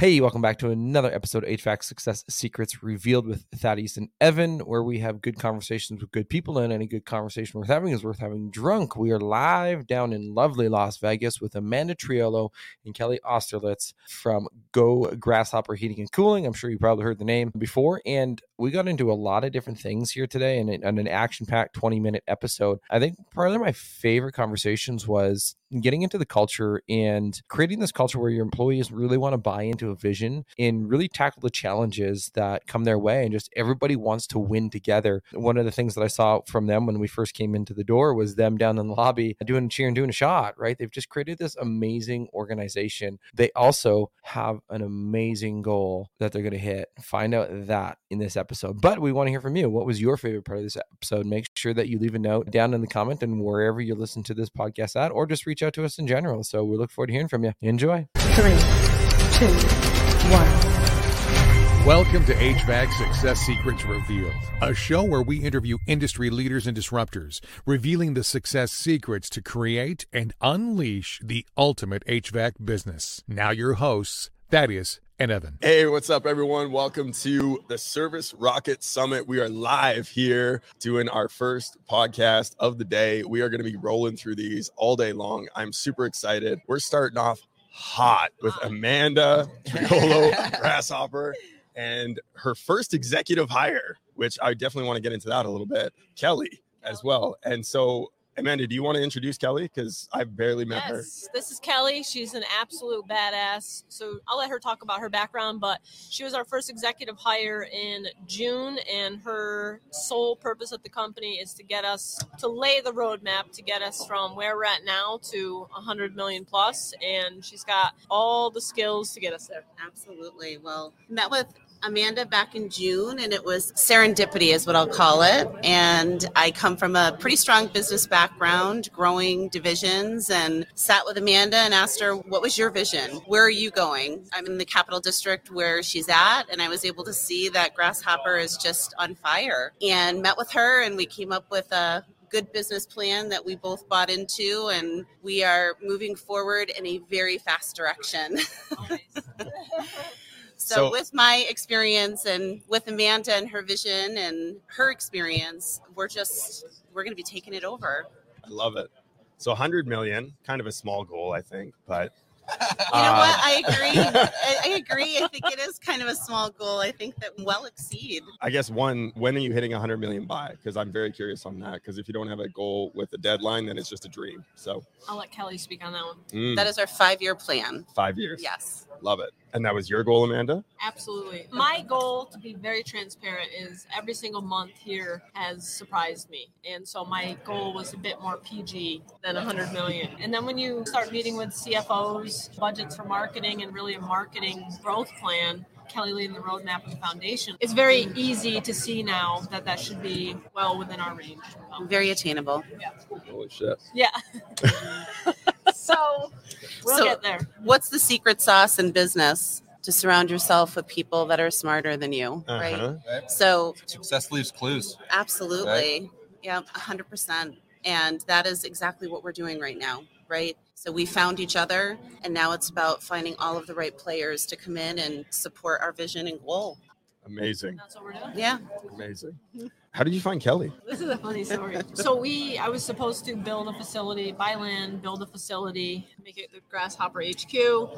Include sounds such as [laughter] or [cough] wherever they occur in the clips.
Hey, welcome back to another episode of HVAC Success Secrets Revealed with Thaddeus and Evan, where we have good conversations with good people, and any good conversation worth having is worth having drunk. We are live down in lovely Las Vegas with Amanda Triolo and Kelly Osterlitz from Go Grasshopper Heating and Cooling. I'm sure you probably heard the name before, and we got into a lot of different things here today in, in an action-packed 20-minute episode. I think probably my favorite conversations was getting into the culture and creating this culture where your employees really want to buy into a vision and really tackle the challenges that come their way and just everybody wants to win together. One of the things that I saw from them when we first came into the door was them down in the lobby doing a cheer and doing a shot, right? They've just created this amazing organization. They also have an amazing goal that they're going to hit. Find out that in this episode. But we want to hear from you. What was your favorite part of this episode? Make sure that you leave a note down in the comment and wherever you listen to this podcast at, or just reach out to us in general. So we look forward to hearing from you. Enjoy. Three, two, one. Welcome to HVAC Success Secrets Revealed, a show where we interview industry leaders and disruptors, revealing the success secrets to create and unleash the ultimate HVAC business. Now, your hosts, Thaddeus and Evan. Hey, what's up, everyone? Welcome to the Service Rocket Summit. We are live here doing our first podcast of the day. We are going to be rolling through these all day long. I'm super excited. We're starting off hot with Amanda [laughs] Triolo Grasshopper and her first executive hire, which I definitely want to get into that a little bit, Kelly as well. And so Amanda, do you want to introduce Kelly? Because I've barely met her. Yes, this is Kelly. She's an absolute badass. So I'll let her talk about her background, but she was our first executive hire in June, and her sole purpose at the company is to get us to lay the roadmap to get us from where we're at now to 100 million plus. And she's got all the skills to get us there. Absolutely. Well, met with Amanda back in June, and it was serendipity, is what I'll call it. And I come from a pretty strong business background, growing divisions, and sat with Amanda and asked her, What was your vision? Where are you going? I'm in the capital district where she's at, and I was able to see that Grasshopper is just on fire. And met with her, and we came up with a good business plan that we both bought into, and we are moving forward in a very fast direction. [laughs] [laughs] So, So- with my experience and with Amanda and her vision and her experience, we're just we're going to be taking it over. I love it. So 100 million, kind of a small goal, I think, but [laughs] You know what? I agree. [laughs] I, I agree. I think it is kind of a small goal. I think that well exceed. I guess one, when are you hitting 100 million by? Because I'm very curious on that. Because if you don't have a goal with a deadline, then it's just a dream. So I'll let Kelly speak on that one. mm, That is our five year plan. five years. Yes. Love it. And that was your goal, Amanda? Absolutely. My goal, to be very transparent, is every single month here has surprised me. And so my goal was a bit more PG than 100 million. And then when you start meeting with CFOs, budgets for marketing, and really a marketing growth plan, Kelly leading the roadmap of the foundation, it's very easy to see now that that should be well within our range. Um, Very attainable. Yeah. Holy shit. yeah. [laughs] so we'll So- get there. What's the secret sauce in business? To surround yourself with people that are smarter than you, right? Uh-huh. So Success leaves clues. Absolutely. Yeah, 100%. And that is exactly what we're doing right now, right? So we found each other, and now it's about finding all of the right players to come in and support our vision and goal. Amazing. That's what we're doing. Yeah. Amazing. [laughs] How did you find Kelly? This is a funny story. [laughs] So we, I was supposed to build a facility, buy land, build a facility, make it the Grasshopper HQ.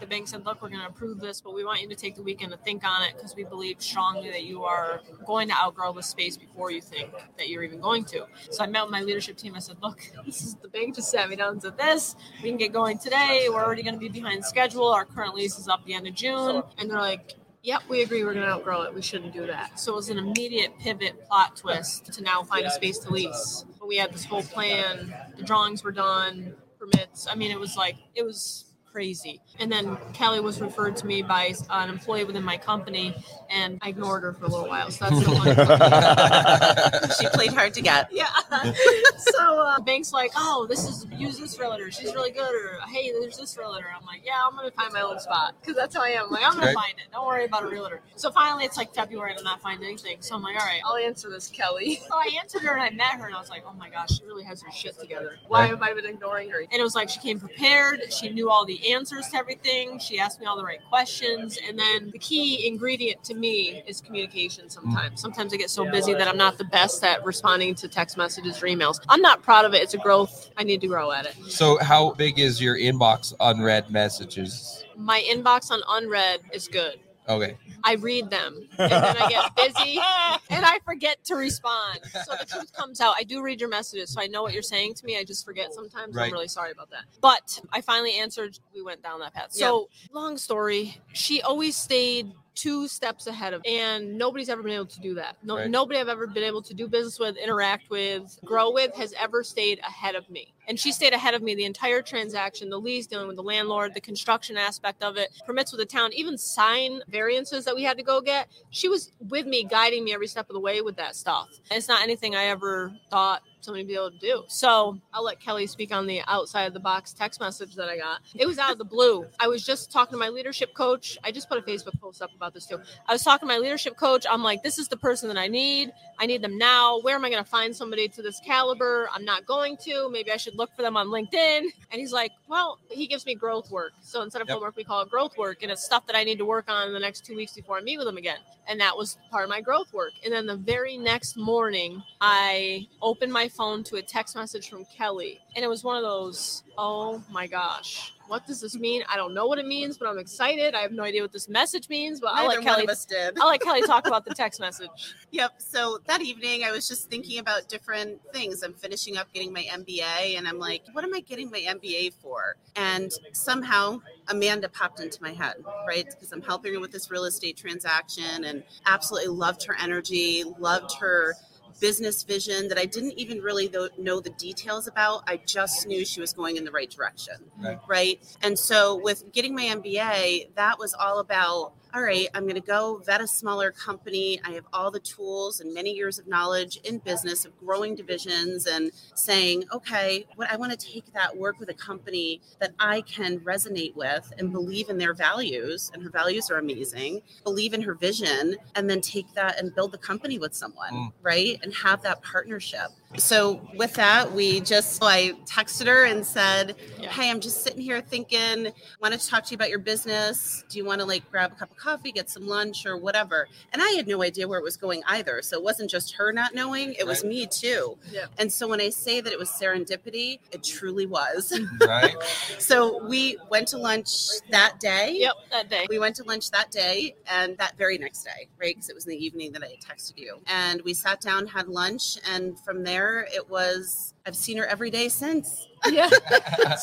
The bank said, "Look, we're going to approve this, but we want you to take the weekend to think on it because we believe strongly that you are going to outgrow the space before you think that you're even going to." So I met with my leadership team. I said, "Look, [laughs] this is the bank just sat me down and said this. We can get going today. We're already going to be behind schedule. Our current lease is up the end of June." And they're like. Yep, we agree. We're going to outgrow it. We shouldn't do that. So it was an immediate pivot plot twist to now find a space to lease. But we had this whole plan. The drawings were done, permits. I mean, it was like it was crazy. And then Kelly was referred to me by an employee within my company, and I ignored her for a little while. So that's the funny part. [laughs] [laughs] She played hard to get. Yeah. [laughs] so uh, the bank's like, oh, this is use this realtor. She's really good. Or hey, there's this realtor. I'm like, yeah, I'm gonna find my own spot because that's how I am. I'm like, I'm gonna Okay. find it. Don't worry about a realtor. So finally, it's like February and I'm not finding anything. So I'm like, all right, I'll answer this, Kelly. So I answered her and I met her and I was like, oh my gosh, she really has her shit together. Why have I been ignoring her? And it was like she came prepared. She knew all the answers to everything. She asks me all the right questions. And then the key ingredient to me is communication sometimes. Sometimes I get so busy that I'm not the best at responding to text messages or emails. I'm not proud of it. It's a growth. I need to grow at it. So, how big is your inbox unread messages? My inbox on unread is good. Okay. I read them and then I get busy [laughs] and I forget to respond. So the truth comes out. I do read your messages, so I know what you're saying to me. I just forget sometimes. Right. I'm really sorry about that. But I finally answered. We went down that path. So long story. She always stayed two steps ahead of and nobody's ever been able to do that. No Right. nobody i've ever been able to do business with interact with grow with has ever stayed ahead of me. And she stayed ahead of me the entire transaction the lease dealing with the landlord the construction aspect of it permits with the town even sign variances that we had to go get. She was with me guiding me every step of the way with that stuff. And it's not anything i ever thought somebody would be able to do. So i'll let kelly speak on the outside of the box text message that i got. It was out of the blue. I was just talking to my leadership coach. I just put a facebook post up about this too. I was talking to my leadership coach. I'm like this is the person that i need. I need them now. Where am i going to find somebody to this caliber? I'm not going to. Maybe i should look for them on linkedin. And he's like well he gives me growth work. So instead of Yep. homework we call it growth work. And it's stuff that i need to work on in the next two weeks before i meet with him again. And that was part of my growth work. And then the very next morning i opened my phone to a text message from kelly and it was one of those oh my gosh what does this mean i don't know what it means but i'm excited i have no idea what this message means but i'll Neither let kelly of us did. i'll let kelly talk about the [laughs] text message Yep. So that evening, I was just thinking about different things. I'm finishing up getting my MBA, and I'm like, what am I getting my MBA for? And somehow Amanda popped into my head, right? Because I'm helping her with this real estate transaction and absolutely loved her energy, loved her business vision that I didn't even really know the details about. I just knew she was going in the right direction. Right. Right. And so with getting my MBA, that was all about all right, I'm going to go vet a smaller company. I have all the tools and many years of knowledge in business of growing divisions and saying, okay, what I want to take that work with a company that I can resonate with and believe in their values, and her values are amazing, believe in her vision, and then take that and build the company with someone, Mm. right? And have that partnership. So with that, we just I texted her and said, Yeah. "Hey, I'm just sitting here thinking, wanted to talk to you about your business. Do you want to like grab a cup of coffee, get some lunch, or whatever?" And I had no idea where it was going either. So it wasn't just her not knowing; it was me too. Yeah. And so when I say that it was serendipity, it truly was. [laughs] Right. so we went to lunch that day. yep that day We went to lunch that day and that very next day, right? Because it was in the evening that I had texted you. And we sat down, had lunch, and from there it was, I've seen her every day since. Yeah [laughs]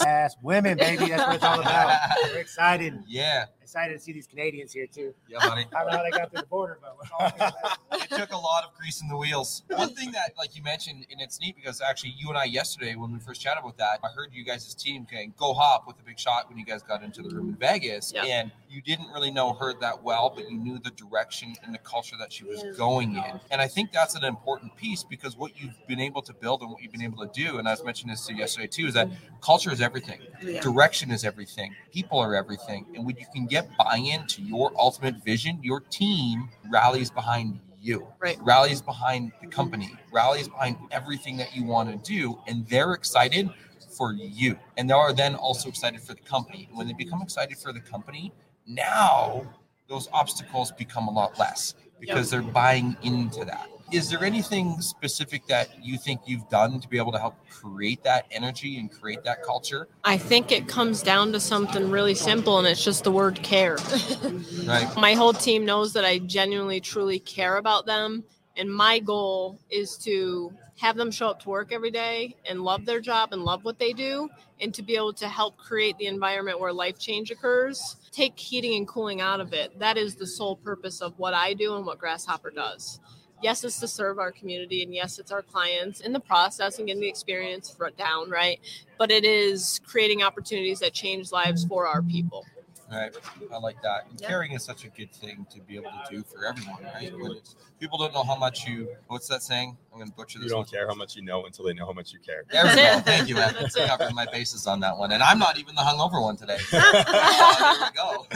Yes, women, baby. That's what it's all about. We're excited. yeah. Excited to see these Canadians here too. Yeah, buddy. I don't know how they got through the border, but we're all good. it took a lot of grease in the wheels. One thing that, like you mentioned, and it's neat because actually you and I yesterday when we first chatted about that, I heard you guys' team can go hop with a big shot when you guys got into the room in Vegas, Yeah. and you didn't really know her that well, but you knew the direction and the culture that she was Yeah. going in. And I think that's an important piece because what you've been able to build and what you've been able to do, and I was mentioning this to you yesterday too, is that culture is everything. Direction is everything. People are everything. And when you can get buy-in to your ultimate vision your team rallies behind you Right. rallies behind the company rallies behind everything that you want to do and they're excited for you. And they are then also excited for the company. And when they become excited for the company now those obstacles become a lot less because they're buying into that is there anything specific that you think you've done to be able to help create that energy and create that culture I think it comes down to something really simple, and it's just the word care. [laughs] [laughs] right My whole team knows that I genuinely, truly care about them. And my goal is to have them show up to work every day and love their job and love what they do, and to be able to help create the environment where life change occurs. Take heating and cooling out of it. That is the sole purpose of what I do and what Grasshopper does. Yes, it's to serve our community, and yes, it's our clients in the process and getting the experience fr- down, right? But it is creating opportunities that change lives for our people. Right. I like that. And Yeah. caring is such a good thing to be able to do for everyone, right? When people don't know how much you, what's that saying? I'm going to butcher this. You don't one. care how much you know until they know how much you care. There we go. Thank you, man. [laughs] That's That's covering my bases on that one. And I'm not even the hungover one today. [laughs] there we go.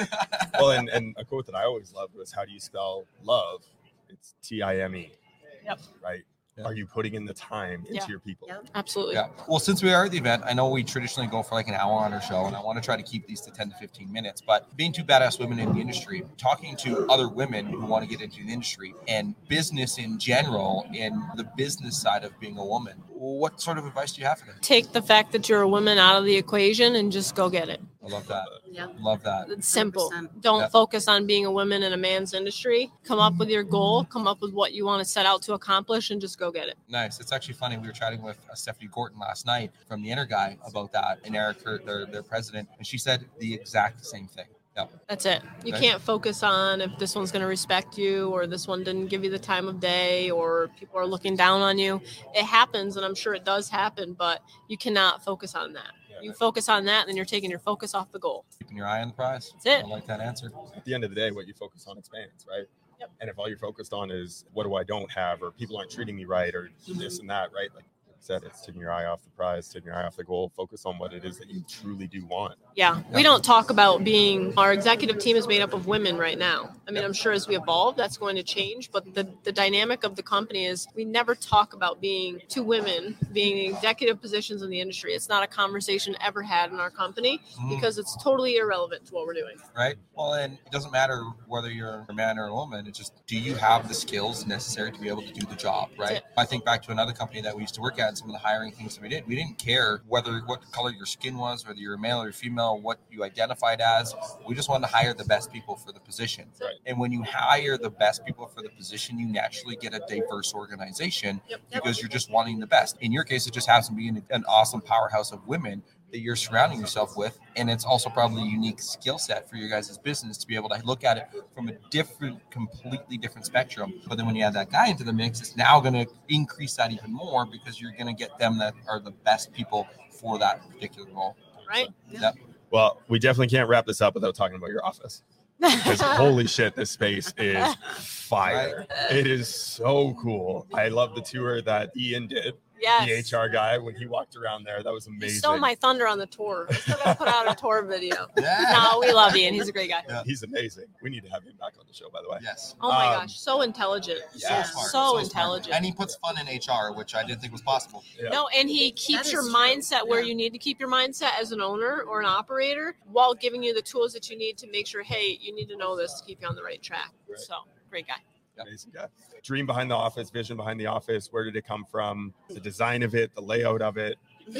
[laughs] well, and, and a quote that I always loved was, "How do you spell love? It's T I M E." Yep. Right. Yeah. are you putting in the time into Yeah. your people? Yep. Absolutely. Yeah. Well, since we are at the event, I know we traditionally go for like an hour on our show, and I want to try to keep these to 10 to 15 minutes. But being two badass women in the industry, talking to other women who want to get into the industry and business in general, and the business side of being a woman, what sort of advice do you have for them? Take the fact that you're a woman out of the equation and just go get it. I love that. Yeah. Love that. It's simple. 100%. Don't Yeah. focus on being a woman in a man's industry. Come up with your goal, come up with what you want to set out to accomplish, and just go get it. Nice. It's actually funny. We were chatting with uh, Stephanie Gorton last night from the Inner Guy about that, and Eric, her, their, their president, and she said the exact same thing. Yeah. That's it. You Okay. can't focus on if this one's going to respect you or this one didn't give you the time of day or people are looking down on you. It happens, and I'm sure it does happen, but you cannot focus on that. You focus on that, then you're taking your focus off the goal. Keeping your eye on the prize. That's it. I like that answer. At the end of the day, what you focus on expands, right? Yep. And if all you're focused on is what do I don't have, or people aren't treating me right, or this and that, right? Like I said, it's taking your eye off the prize, taking your eye off the goal. Focus on what it is that you truly do want. Yeah, we don't talk about being our executive team is made up of women right now. I mean, I'm sure as we evolve, that's going to change. But the, the dynamic of the company is we never talk about being two women being in executive positions in the industry. It's not a conversation ever had in our company Mhm. because it's totally irrelevant to what we're doing. right? Well, and it doesn't matter whether you're a man or a woman. It's just, do you have the skills necessary to be able to do the job, right? I think back to another company that we used to work at and some of the hiring things that we did. We didn't care whether what color your skin was, whether you're male or female, what you identified as. We just wanted to hire the best people for the position. Right. And when you hire the best people for the position, you naturally get a diverse organization Yep. because you're just wanting the best. In your case, it just happens to be an, an awesome powerhouse of women that you're surrounding yourself with. And it's also probably a unique skill set for your guys' business to be able to look at it from a different, completely different spectrum. But then when you add that guy into the mix, it's now going to increase that even more because you're going to get them that are the best people for that particular role. Right? Yep. Well, we definitely can't wrap this up without talking about your office. [laughs] Because holy shit, this space is fire. It is so cool. I love the tour that Ian did, yes. the HR guy, when he walked around there. That was amazing. He stole my thunder on the tour. We still got to put out a tour video. [laughs] Yeah. No, we love Ian. He's a great guy. Yeah. He's amazing. We need to have him back on the show, by the way. Yes. Oh my Um, gosh, so intelligent. Yeah, So smart, so smart. intelligent. And he puts fun in HR, which I didn't think was possible. Yeah. No, and he keeps your is true. mindset where Yeah. you need to keep your mindset as an owner or an operator while giving you the tools that you need to make sure, hey, you need to know this to keep you on the right track. Right. So, great guy. Amazing guy. Dream behind the office, vision behind the office. Where did it come from? The design of it, the layout of it.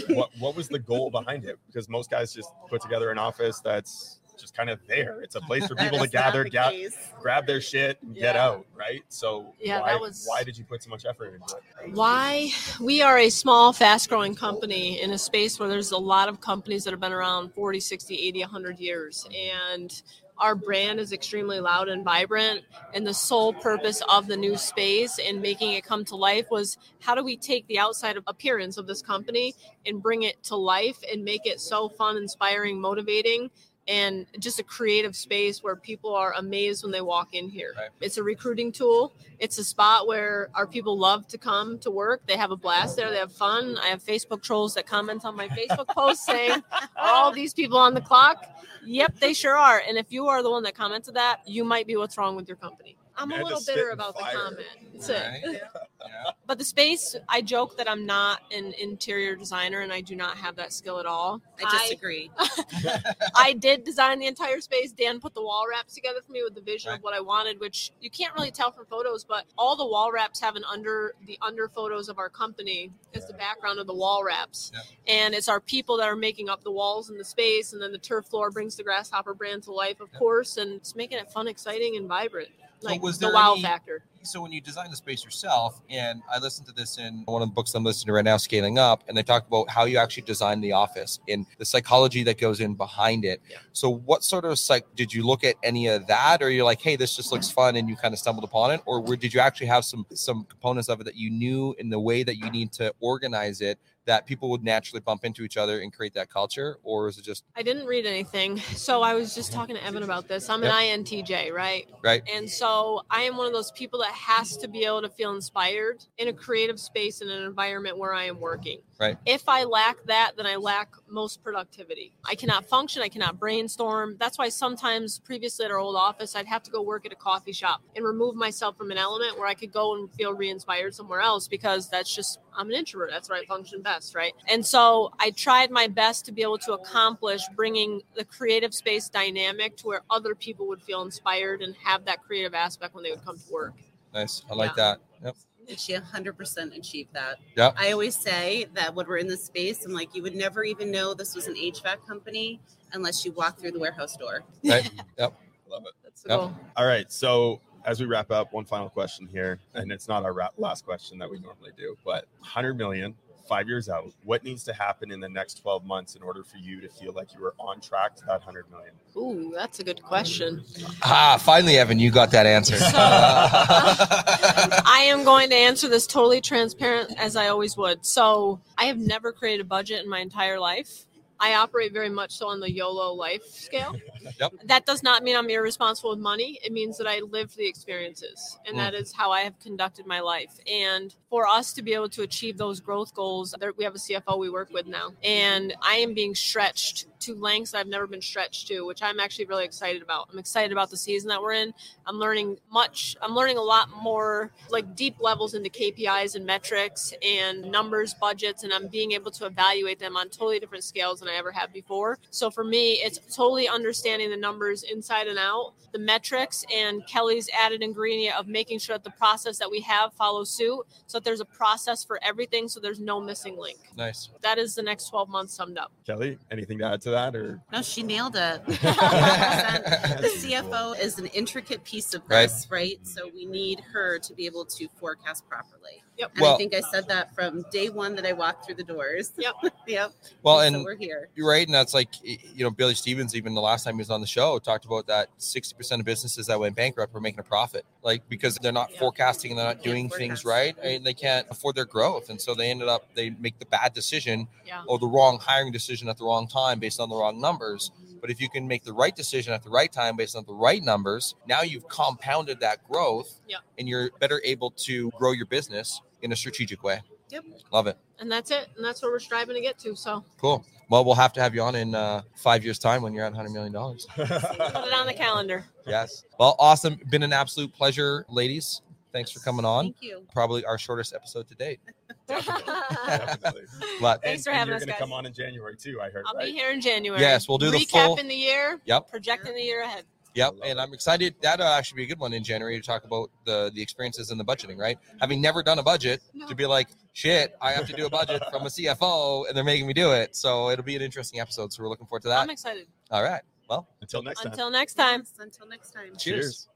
What what was the goal behind it? Because most guys just put together an office that's just kind of there. It's a place for [laughs] people to gather, ga- grab their shit, and get out. Right. So Yeah, why, that was- why did you put so much effort into it? Why? We are a small, fast growing company in a space where there's a lot of companies that have been around 40, 60, 80, 100 years. And our brand is extremely loud and vibrant. And the sole purpose of the new space and making it come to life was how do we take the outside appearance of this company and bring it to life and make it so fun, inspiring, motivating? And just a creative space where people are amazed when they walk in here. Right. It's a recruiting tool it's a spot where our people love to come to work. They have a blast there. They have fun. I have Facebook trolls that comment on my Facebook [laughs] post saying, all these people on the clock?" Yep, they sure are. And if you are the one that commented that, you might be what's wrong with your company. I'm a little bitter about fire. the comment. That's it. [laughs] Yeah. But the space, I joke that I'm not an interior designer and I do not have that skill at all. I disagree. [laughs] [laughs] I did design the entire space. Dan put the wall wraps together for me with the vision Right. of what I wanted, which you can't really tell from photos, but all the wall wraps have an under the under photos of our company is the background of the wall wraps. Yeah. And it's our people that are making up the walls and the space and then the turf floor brings the grasshopper brand to life, of Yeah. course, and it's making it fun, exciting, and vibrant. So Like was the there wow any- factor. So when you design the space yourself and i listened to this in one of the books i'm listening to right now scaling up and they talk about how you actually design the office and the psychology that goes in behind it Yeah. so what sort of psych did you look at any of that or you're like hey this just looks fun and you kind of stumbled upon it or were, did you actually have some some components of it that you knew in the way that you need to organize it that people would naturally bump into each other and create that culture or is it just I didn't read anything. So I was just talking to Evan about this. I'm an INTJ, right? right And so I am one of those people that has to be able to feel inspired in a creative space in an environment where I am working. Right. If I lack that, then I lack most productivity. I cannot function. I cannot brainstorm. That's why sometimes previously at our old office, I'd have to go work at a coffee shop and remove myself from an element where I could go and feel re-inspired somewhere else because that's just I'm an introvert. That's where I function best, right? And so I tried my best to be able to accomplish bringing the creative space dynamic to where other people would feel inspired and have that creative aspect when they would come to work. Nice. I like that. Yep. And she 100% achieved that. Yep. I always say that when we're in this space, I'm like, you would never even know this was an HVAC company unless you walk through the warehouse door. Right. [laughs] Yep. Love it. That's the Yep. goal. All right. So as we wrap up, one final question here, and it's not our ra- last question that we normally do, but 100 million, five years out, what needs to happen in the next 12 months in order for you to feel like you are on track to that 100 million? Ooh, that's a good question. Ah, finally, Evan, you got that answer. So- [laughs] I am going to answer this totally transparent as I always would. So, I have never created a budget in my entire life. I operate very much so on the YOLO life scale. [laughs] Yep. That does not mean I'm irresponsible with money. It means that I live the experiences, and mm. that is how I have conducted my life. And for us to be able to achieve those growth goals, there, we have a CFO we work with now, and I am being stretched to lengths I've never been stretched to, which I'm actually really excited about. I'm excited about the season that we're in. I'm learning much. I'm learning a lot more, like deep levels into KPIs and metrics and numbers, budgets, and I'm being able to evaluate them on totally different scales than I ever have before. So for me, it's totally understanding the numbers inside and out, the metrics, and Kelly's added ingredient of making sure that the process that we have follows suit, so that there's a process for everything, so there's no missing link. nice. That is the next 12 months summed up. Kelly, anything to add to that? Or No, she nailed it. [laughs] the CFO is an intricate piece of this, right? So we need her to be able to forecast properly. Yep. And Well- I think I said that from day one that I walked through the doors. Yep. [laughs] yep. Well, so and we're here. You're right, and that's like you know Billy Stevens. Even the last time he was on the show, talked about that 60 percent of businesses that went bankrupt were making a profit, like because they're not Yeah. forecasting and they're not doing things forecast. right, and they can't afford their growth, and so they ended up they make the bad decision Yeah. or the wrong hiring decision at the wrong time based on the wrong numbers. But if you can make the right decision at the right time based on the right numbers, now you've compounded that growth, Yeah. and you're better able to grow your business in a strategic way. Yep. Love it. And that's it. And that's what we're striving to get to. So Cool. Well, we'll have to have you on in uh, five years' time when you're at 100 million dollars. [laughs] put it on the calendar. Yes. Well, awesome. Been an absolute pleasure, ladies. Thanks for coming on. Thank you. Probably our shortest episode to date. [laughs] Definitely. But Thanks for and having you're us, gonna come on in January too. I heard. I'll right? be here in January. Yes, we'll do the Recapping in the year. Yep. Projecting the year ahead. Yep, and it. I'm excited. That'll uh, actually be a good one in January to talk about the the experiences and the budgeting. Right, having never done a budget, No. to be like, shit, I have to do a budget from a CFO, and they're making me do it. So it'll be an interesting episode. So we're looking forward to that. I'm excited. All right. Well, Until next time. Until next time. Yes, until next time. cheers.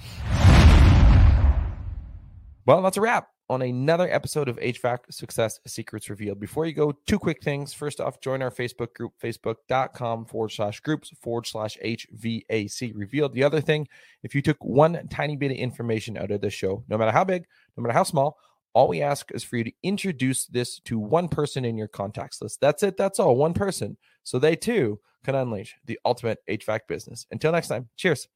Cheers. Well, that's a wrap on another episode of HVAC Success Secrets Revealed. Before you go, two quick things. First off, join our Facebook group, facebook.com forward slash groups forward slash HVAC Revealed. The other thing, if you took one tiny bit of information out of this show, no matter how big, no matter how small, all we ask is for you to introduce this to one person in your contacts list. That's it. That's all. One person. So they too can unleash the ultimate HVAC business. Until next time, cheers.